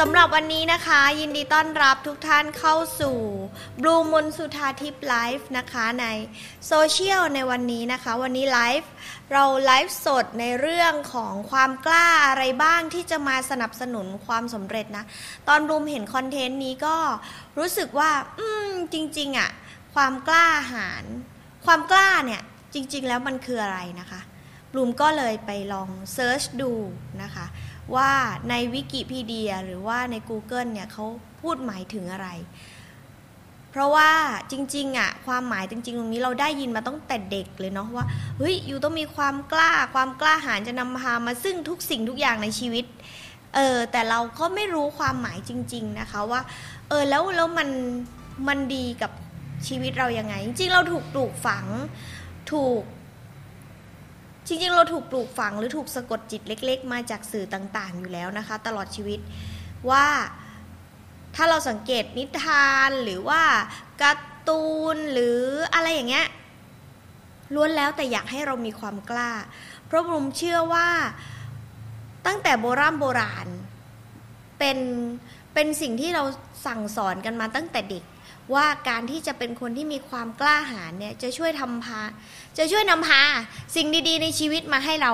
สำหรับวันนี้นะคะ ยินดีต้อนรับทุกท่านเข้าสู่บลูมมนสุธาทิพย์นะคะในโซเชียลในวันนี้นะคะ วันนี้ไลฟ์เราไลฟ์สดในเรื่องของความกล้าอะไรบ้างที่จะมาสนับสนุนความสำเร็จนะ ตอนบลูมเห็นคอนเทนต์นี้ก็รู้สึกว่า อืม จริง ๆอะ่ะ ความกล้าหาญความกล้าเนี่ย จริง ๆ แล้วมันคืออะไรนะคะบลูมก็เลยไปลองเซิร์ชดูนะคะ ว่าในวิกิพีเดียหรือว่าใน Google เนี่ยเขาพูดหมายถึงอะไร เพราะว่าจริงๆอะความหมายจริงๆตรงนี้เราได้ยินมาตั้งแต่เด็กเลยเนาะว่าเฮ้ยอยู่ต้องมีความกล้าความกล้าหาญจะนำพามาซึ่งทุกสิ่งทุกอย่างในชีวิตเออแต่เราก็ไม่รู้ความหมายจริง ๆนะคะว่าเออแล้วแล้วมันมันดีกับชีวิตเรายังไง จริงๆเราถูกปลูกฝังถูก จริงๆ เราถูกปลูกฝังหรือถูกสะกดจิตเล็ก ๆ มาจากสื่อต่างๆ อยู่แล้วนะคะ ตลอดชีวิตว่าถ้าเราสังเกตนิทานหรือว่าการ์ตูนหรืออะไรอย่างเงี้ยล้วนแล้วแต่อยากให้เรามีความกล้า เพราะผมเชื่อว่าตั้งแต่โบราณโบราณเป็นเป็นสิ่งที่เราสั่งสอนกันมาตั้งแต่เด็ก ว่าการที่จะเป็นคนที่มีความกล้าหาญเนี่ยจะช่วยทำพา จะช่วยนำพาสิ่งดีๆ ในชีวิตมาให้เรา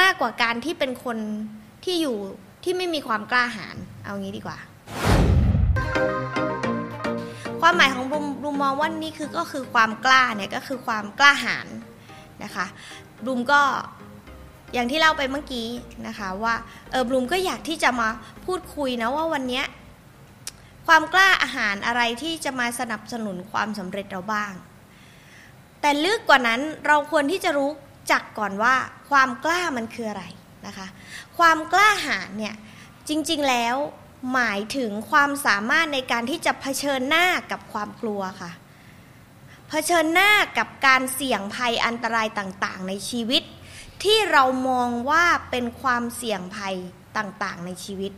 มากกว่าการที่เป็นคนที่อยู่ที่ไม่มีความกล้าหาญเอางี้ดีกว่า ความหมายของบลูมมมองว่านี่คือก็คือความกล้าเนี่ยก็คือความกล้าหาญนะคะบลูมก็อย่างที่เล่าไปเมื่อกี้นะคะว่าเออบลูมก็อยากที่จะมาพูดคุยนะว่าวันนี้ ความกล้าอาหารอะไรที่จะมาสนับสนุนความสำเร็จเราบ้าง แต่ลึกกว่านั้นเราควรที่จะรู้จักก่อนว่า ความกล้ามันคืออะไรนะคะ ความกล้าหาญเนี่ยจริงๆแล้วหมายถึงความสามารถในการที่จะเผชิญหน้ากับความกลัวค่ะเผชิญหน้ากับการเสี่ยงภัยอันตรายต่างๆ ในชีวิต ที่เรามองว่าเป็นความเสี่ยงภัยต่างๆ ในชีวิต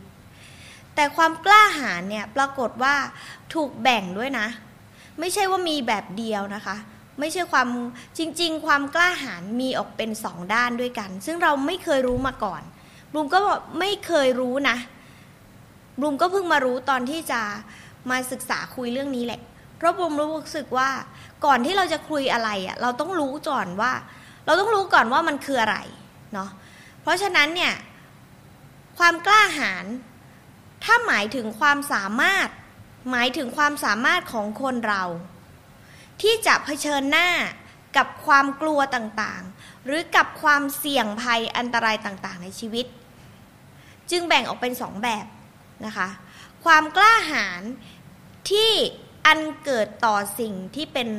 แต่ความกล้าหาญเนี่ยปรากฏว่าถูกแบ่งด้วยนะ ไม่ใช่ว่ามีแบบเดียวนะคะ ไม่ใช่ความจริง ๆ ความกล้าหาญมีออกเป็นสองด้านด้วยกัน ซึ่งเราไม่เคยรู้มาก่อนบลูมก็ไม่เคยรู้นะบลูมก็เพิ่งมารู้ตอนที่จะมาศึกษาคุยเรื่องนี้แหละ เพราะบลูมรู้สึกว่าก่อนที่เราจะคุยอะไรอะ่ะเราต้องรู้ก่อนว่า เราต้องรู้ก่อนว่ามันคืออะไรเนาะเพราะฉะนั้นเนี่ยความกล้าหาญ ถ้าหมายถึงความสามารถ หมายถึงความสามารถของคนเรา ที่จะเผชิญหน้ากับความกลัวต่างๆ หรือกับความเสี่ยงภัยอันตรายต่างๆ ในชีวิต จึงแบ่งออกเป็นสองแบบนะคะ ความกล้าหาญที่อันเกิดต่อสิ่งที่เป็น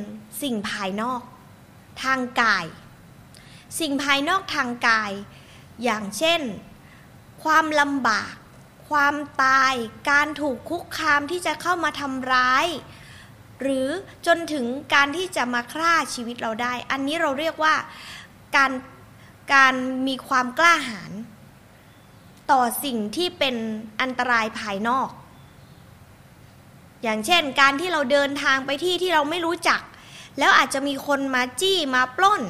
สิ่งภายนอก ทางกาย สิ่งภายนอกทางกาย อย่างเช่น ความลำบาก ความตาย การถูกคุกคามที่จะเข้ามาทำร้าย หรือจนถึงการที่จะมาฆ่าชีวิตเราได้ อันนี้เราเรียกว่าการการมีความกล้าหาญต่อสิ่งที่เป็นอันตรายภายนอก อย่างเช่น การที่เราเดินทางไปที่ที่เราไม่รู้จัก แล้วอาจจะมีคนมาจี้มาปล้น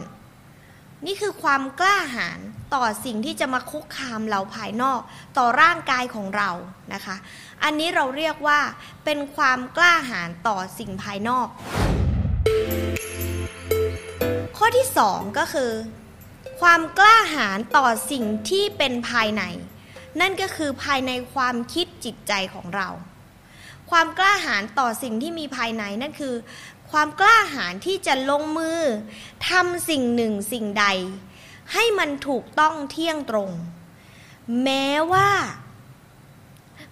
นี่คือความกล้าหาญ ต่อสิ่งที่จะมาคุกคามเราภายนอก ต่อร่างกายของเรานะคะ อันนี้เราเรียกว่าเป็นความกล้าหาญต่อสิ่งภายนอก ข้อที่สองก็คือ ความกล้าหาญต่อสิ่งที่เป็นภายใน นั่นก็คือภายในความคิดจิตใจของเรา ความกล้าหาญต่อสิ่งที่มีภายในนั่นคือ ความกล้าหาญที่จะลงมือทำสิ่งหนึ่งสิ่งใด ให้มันถูกต้องเที่ยงตรง แม้ว่า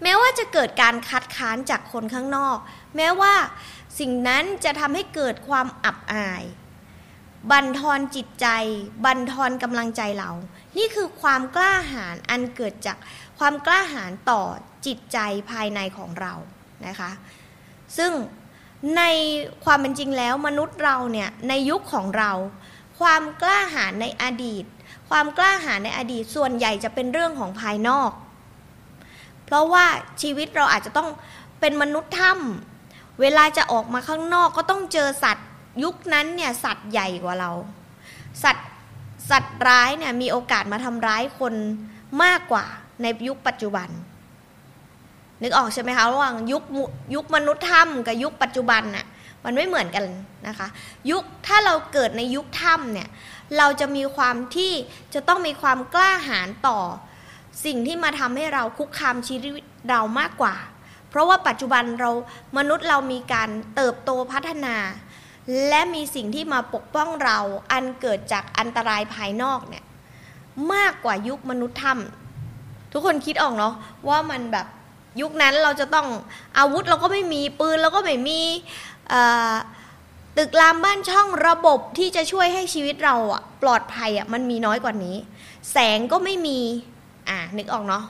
แม้ว่าจะเกิดการคัดค้านจากคนข้างนอก แม้ว่าสิ่งนั้นจะทำให้เกิดความอับอาย บันทอนจิตใจ บันทอนกำลังใจเรา นี่คือความกล้าหาญอันเกิดจากความกล้าหาญต่อจิตใจภายในของเรานะคะ ซึ่งในความเป็นจริงแล้วมนุษย์เราเนี่ยในยุคของเรา ความกล้าหาญในอดีต ความกล้าหาญในอดีตส่วนใหญ่จะเป็นเรื่องของภายนอก เพราะว่าชีวิตเราอาจจะต้องเป็นมนุษย์ถ้ำเวลาจะออกมาข้างนอกก็ต้องเจอสัตว์ยุคนั้นเนี่ยสัตว์ใหญ่กว่าเรา สัตว์สัตว์ร้ายเนี่ยมีโอกาสมาทำร้ายคนมากกว่าในยุคปัจจุบัน นึกออกใช่ไหมคะระหว่างยุคยุคมนุษย์ถ้ำกับยุคปัจจุบันน่ะ มันไม่เหมือนกันนะคะ ยุคถ้าเราเกิดในยุคถ้ำเนี่ยเราจะมีความที่จะต้องมีความกล้าหาญต่อ สิ่งที่มาทำให้เราคุกคามชีวิตเรามากกว่า เพราะว่าปัจจุบันเรามนุษย์เรามีการเติบโตพัฒนา และมีสิ่งที่มาปกป้องเราอันเกิดจากอันตรายภายนอกเนี่ยมากกว่ายุคมนุษย์ถ้ำทุกคนคิดออกเนาะว่ามันแบบยุคนั้นเราจะต้องอาวุธเราก็ไม่มีปืนเราก็ไม่มี ตึกรามบ้านช่องระบบที่จะช่วยให้ชีวิตเราอะปลอดภัยอะมันมีน้อยกว่านี้ แสงก็ไม่มี อ่านึกออกเนาะ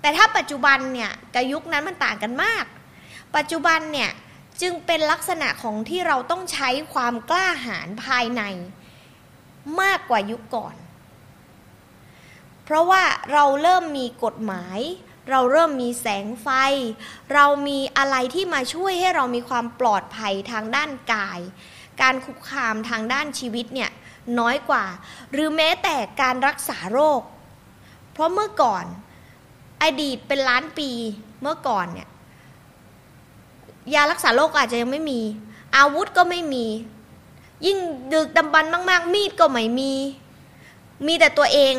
แต่ถ้าปัจจุบันเนี่ยกับยุคนั้นมันต่างกันมาก ปัจจุบันเนี่ยจึงเป็นลักษณะของที่เราต้องใช้ความกล้าหาญภายในมากกว่ายุคก่อน เพราะว่าเราเริ่มมีกฎหมาย เราเริ่มมีแสงไฟ เรามีอะไรที่มาช่วยให้เรามีความปลอดภัยทางด้านกาย การคุกคามทางด้านชีวิตเนี่ยน้อยกว่า หรือแม้แต่การรักษาโรค เพราะเมื่อก่อนอดีตเป็นล้านปีเมื่อก่อนเนี่ยยารักษาโรคอาจจะยังไม่มี อาวุธก็ไม่มี ยิ่งดึกดำบรรมาก ๆ มีดก็ไม่มี มีแต่ตัวเอง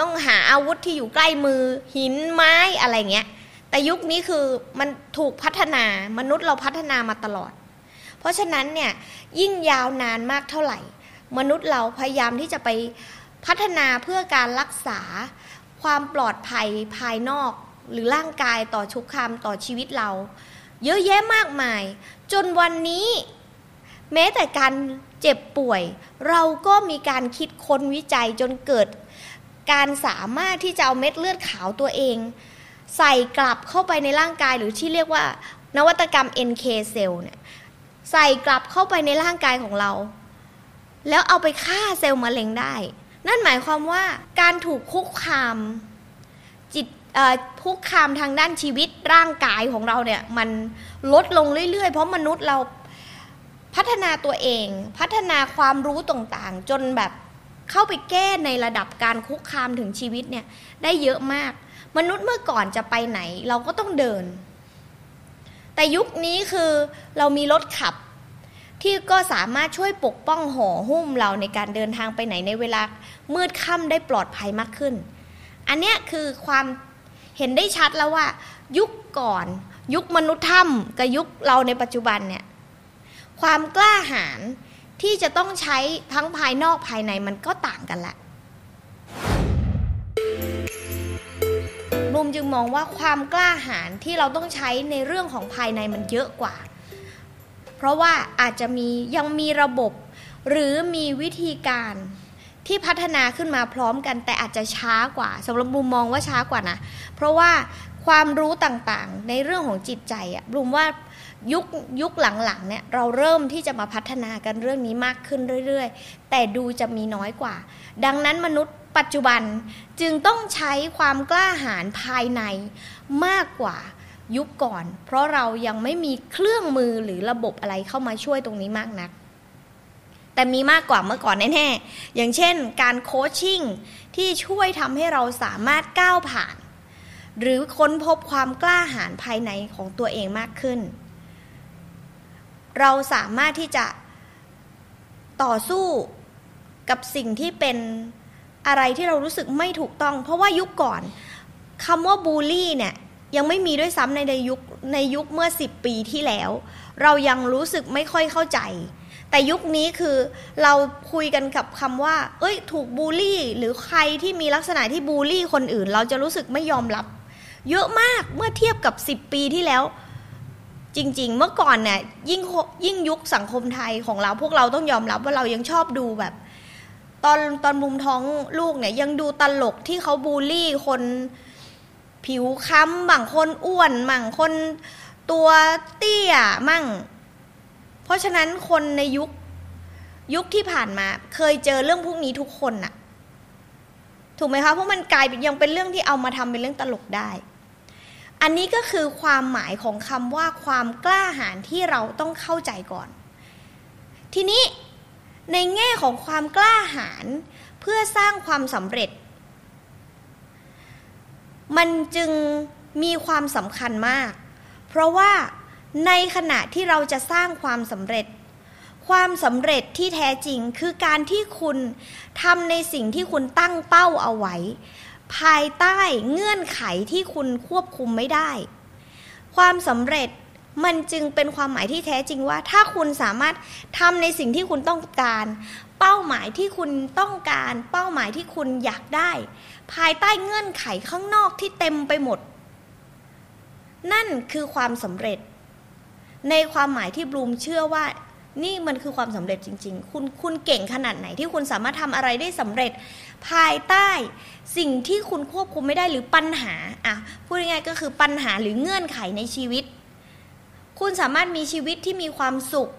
ต้องหาอาวุธที่อยู่ใกล้มือ หินไม้อะไรเงี้ย แต่ยุคนี้คือมันถูกพัฒนามนุษย์เราพัฒนามาตลอด เพราะฉะนั้นเนี่ยยิ่งยาวนานมากเท่าไหร่ มนุษย์เราพยายามที่จะไปพัฒนาเพื่อการรักษาความปลอดภัยภายนอกหรือร่างกายต่อชุกคามต่อชีวิตเรา เยอะแยะมากมาย จนวันนี้ แม้แต่การเจ็บป่วย เราก็มีการคิดค้นวิจัยจนเกิด การสามารถที่จะเอาเม็ดเลือดขาวตัวเอง ใส่กลับเข้าไปในร่างกายหรือที่เรียกว่านวัตกรรม NK เซลล์เนี่ยใส่กลับเข้าไปในร่างกายของเรา แล้วเอาไปฆ่าเซลล์มะเร็งได้ นั่นหมายความว่าการถูกคุกคามจิตคุกคามทางด้านชีวิตร่างกายของเราเนี่ยมันลดลงเรื่อยๆ เพราะมนุษย์เราพัฒนาตัวเอง พัฒนาความรู้ต่างๆ จนแบบ เข้าไปแก้ในระดับการคุกคามถึงชีวิตเนี่ยได้เยอะมาก มนุษย์เมื่อก่อนจะไปไหน เราก็ต้องเดิน แต่ยุคนี้คือเรามีรถขับ ที่ก็สามารถช่วยปกป้องห่อหุ้มเราในการเดินทางไปไหนในเวลามืดค่ำได้ปลอดภัยมากขึ้น อันนี้คือความเห็นได้ชัดแล้วว่า ยุคก่อน ยุคมนุษย์ถ้ำกับยุคเราในปัจจุบันเนี่ยความกล้าหาญ ที่จะต้องใช้ทั้งภายนอกภายในมันก็ต่างกันแหละรุมจึงมองว่าความกล้าหาญที่เราต้องใช้ในเรื่องของภายในมันเยอะกว่า เพราะว่าอาจจะมียังมีระบบ หรือมีวิธีการที่พัฒนาขึ้นมาพร้อมกัน แต่อาจจะช้ากว่าสำหรับบุมมองว่าช้ากว่านะ เพราะว่าความรู้ต่างๆ ในเรื่องของจิตใจอะบุมว่า ยุคยุคหลังๆเนี่ยเราเริ่มที่จะมาพัฒนากันเรื่องนี้มากขึ้นเรื่อยๆ แต่ดูจะมีน้อยกว่า ดังนั้นมนุษย์ปัจจุบันจึงต้องใช้ความกล้าหาญภายในมากกว่ายุคก่อน เพราะเรายังไม่มีเครื่องมือหรือระบบอะไรเข้ามาช่วยตรงนี้มากนัก แต่มีมากกว่าเมื่อก่อนแน่ๆอย่างเช่น การโคชชิ่งที่ช่วยทำให้เราสามารถก้าวผ่าน หรือค้นพบความกล้าหาญภายในของตัวเองมากขึ้น เราสามารถที่จะต่อสู้กับสิ่งที่เป็นอะไรที่เรารู้สึกไม่ถูกต้อง เพราะว่ายุคก่อนคำว่าบูลลี่เนี่ยยังไม่มีด้วยซ้ำในในยุคในยุคเมื่อสิบปีที่แล้ว เรายังรู้สึกไม่ค่อยเข้าใจ แต่ยุคนี้คือเราคุยกันกับคำว่า เอ้ย ถูกบูลลี่ หรือใครที่มีลักษณะที่บูลลี่คนอื่น เราจะรู้สึกไม่ยอมรับ เยอะมากเมื่อเทียบกับสิบปีที่แล้ว จริง ๆ เมื่อก่อนเนี่ยยิ่งยิ่งยุคสังคมไทยของเราพวกเราต้องยอมรับว่าเรายังชอบดูแบบ ตอนตอนบุมท้องลูกเนี่ยยังดูตลกที่เขาบูลลี่คนผิวค้ำบางคนอ้วนบางคนตัวเตี้ยมั่ง เพราะฉะนั้นคนในยุคยุคที่ผ่านมา เคยเจอเรื่องพวกนี้ทุกคนน่ะ ถูกไหมคะเพราะมันกลายเป็นยังเป็นเรื่องที่เอามาทำเป็นเรื่องตลกได้ อันนี้ก็คือความหมายของคำว่าความกล้าหาญที่เราต้องเข้าใจก่อน ทีนี้ในแง่ของความกล้าหาญเพื่อสร้างความสำเร็จ มันจึงมีความสำคัญมาก เพราะว่าในขณะที่เราจะสร้างความสำเร็จ ความสำเร็จที่แท้จริงคือการที่คุณทำในสิ่งที่คุณตั้งเป้าเอาไว้ ภายใต้เงื่อนไขที่คุณควบคุมไม่ได้ ความสำเร็จมันจึงเป็นความหมายที่แท้จริงว่า ถ้าคุณสามารถทำในสิ่งที่คุณต้องการ เป้าหมายที่คุณต้องการ เป้าหมายที่คุณอยากได้ ภายใต้เงื่อนไขข้างนอกที่เต็มไปหมด นั่นคือความสำเร็จ ในความหมายที่บลูมเชื่อว่า นี่มันคือความสำเร็จจริง ๆ คุณคุณเก่งขนาดไหนที่คุณสามารถทำอะไรได้สำเร็จ ภายใต้สิ่งที่คุณควบคุมไม่ได้หรือปัญหาอะพูดง่ายๆก็คือปัญหาหรือเงื่อนไขในชีวิต คุณสามารถมีชีวิตที่มีความสุข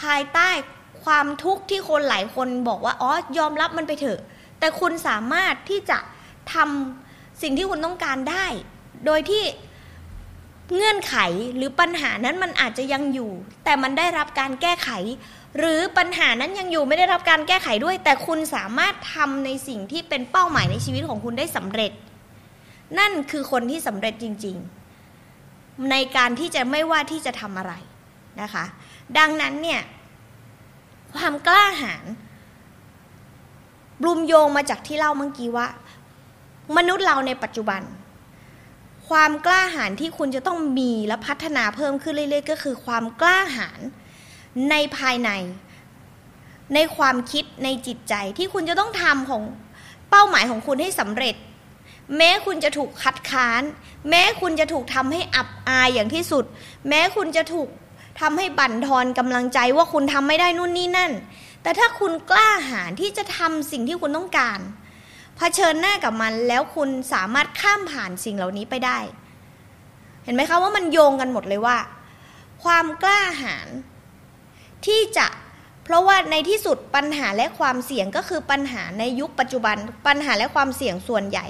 ภายใต้ความทุกข์ที่คนหลายคนบอกว่าอ๋อยอมรับมันไปเถอะ แต่คุณสามารถที่จะทำสิ่งที่คุณต้องการได้ โดยที่ เงื่อนไขหรือปัญหานั้นมันอาจจะยังอยู่ แต่มันได้รับการแก้ไข หรือปัญหานั้นยังอยู่ไม่ได้รับการแก้ไขด้วย แต่คุณสามารถทำในสิ่งที่เป็นเป้าหมายในชีวิตของคุณได้สำเร็จ นั่นคือคนที่สำเร็จจริง ๆ ในการที่จะไม่ว่าที่จะทำอะไรนะคะ ดังนั้นเนี่ยความกล้าหาญบลูมโยงมาจากที่เล่าเมื่อกี้ว่า มนุษย์เราในปัจจุบัน ความกล้าหาญที่คุณจะต้องมีและพัฒนาเพิ่มขึ้นเรื่อย ๆ ก็คือความกล้าหาญในภายใน ในความคิดในจิตใจที่คุณจะต้องทำของเป้าหมายของคุณให้สำเร็จ แม้คุณจะถูกคัดค้าน แม้คุณจะถูกทำให้อับอายอย่างที่สุด แม้คุณจะถูกทำให้บั่นทอนกำลังใจว่าคุณทำไม่ได้นู่นนี่นั่น แต่ถ้าคุณกล้าหาญที่จะทำสิ่งที่คุณต้องการ เผชิญหน้ากับมันแล้วคุณสามารถข้ามผ่านสิ่งเหล่านี้ไปได้ เห็นไหมคะว่ามันโยงกันหมดเลยว่า ความกล้าหาญที่จะเพราะว่าในที่สุดปัญหาและความเสี่ยงก็คือปัญหาในยุคปัจจุบัน ปัญหาและความเสี่ยงส่วนใหญ่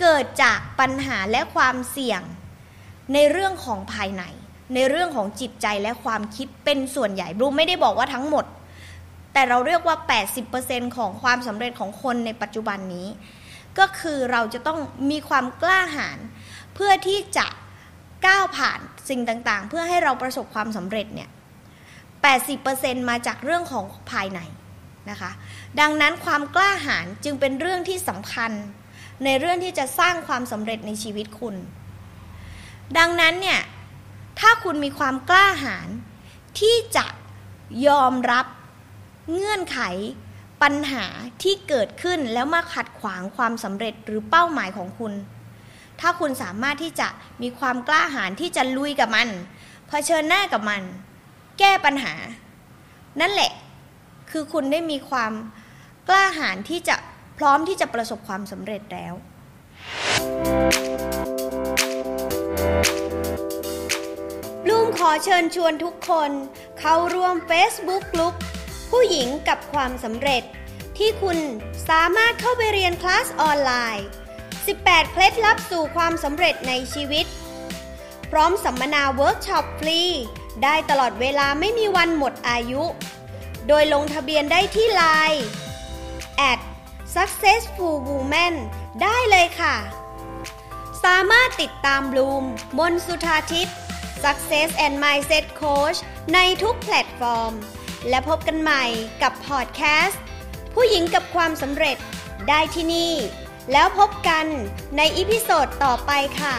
เกิดจากปัญหาและความเสี่ยง ในเรื่องของภายใน ในเรื่องของจิตใจและความคิดเป็นส่วนใหญ่บลูไม่ได้บอกว่าทั้งหมด แต่เราเรียกว่า 80%ของความสำเร็จของคนในปัจจุบันนี้ ก็คือเราจะต้องมีความกล้าหาญเพื่อที่จะก้าวผ่านสิ่งต่างๆ เพื่อให้เราประสบความสำเร็จเนี่ย 80%มาจากเรื่องของภายในนะคะ ดังนั้นความกล้าหาญจึงเป็นเรื่องที่สำคัญ ในเรื่องที่จะสร้างความสำเร็จในชีวิตคุณ ดังนั้นเนี่ย ถ้าคุณมีความกล้าหาญที่จะยอมรับ เงื่อนไขปัญหาที่เกิดขึ้นแล้วมาขัดขวางความสำเร็จหรือเป้าหมายของคุณ ถ้าคุณสามารถที่จะมีความกล้าหาญที่จะลุยกับมันเผชิญหน้ากับมัน แก้ปัญหา นั่นแหละ คือคุณได้มีความกล้าหาญที่จะพร้อมที่จะประสบความสำเร็จแล้ว ลุงขอเชิญชวนทุกคน เข้าร่วม Facebook กลุ่ม ผู้หญิงกับความสำเร็จ ที่คุณสามารถเข้าไปเรียนคลาสออนไลน์ 18 เคล็ดลับสู่ความสำเร็จในชีวิต พร้อมสัมมนาเวิร์กช็อปฟรี ได้ตลอดเวลาไม่มีวันหมดอายุ โดยลงทะเบียนได้ที่ไลน์ Successful Woman ได้เลยค่ะ สามารถติดตามบลูมมนสุธาทิพย์ Success and Mindset Coach ในทุกแพลตฟอร์ม และพบกันใหม่กับพอดแคสต์ ผู้หญิงกับความสำเร็จได้ที่นี่ แล้วพบกันในอีพิโซดต่อไปค่ะ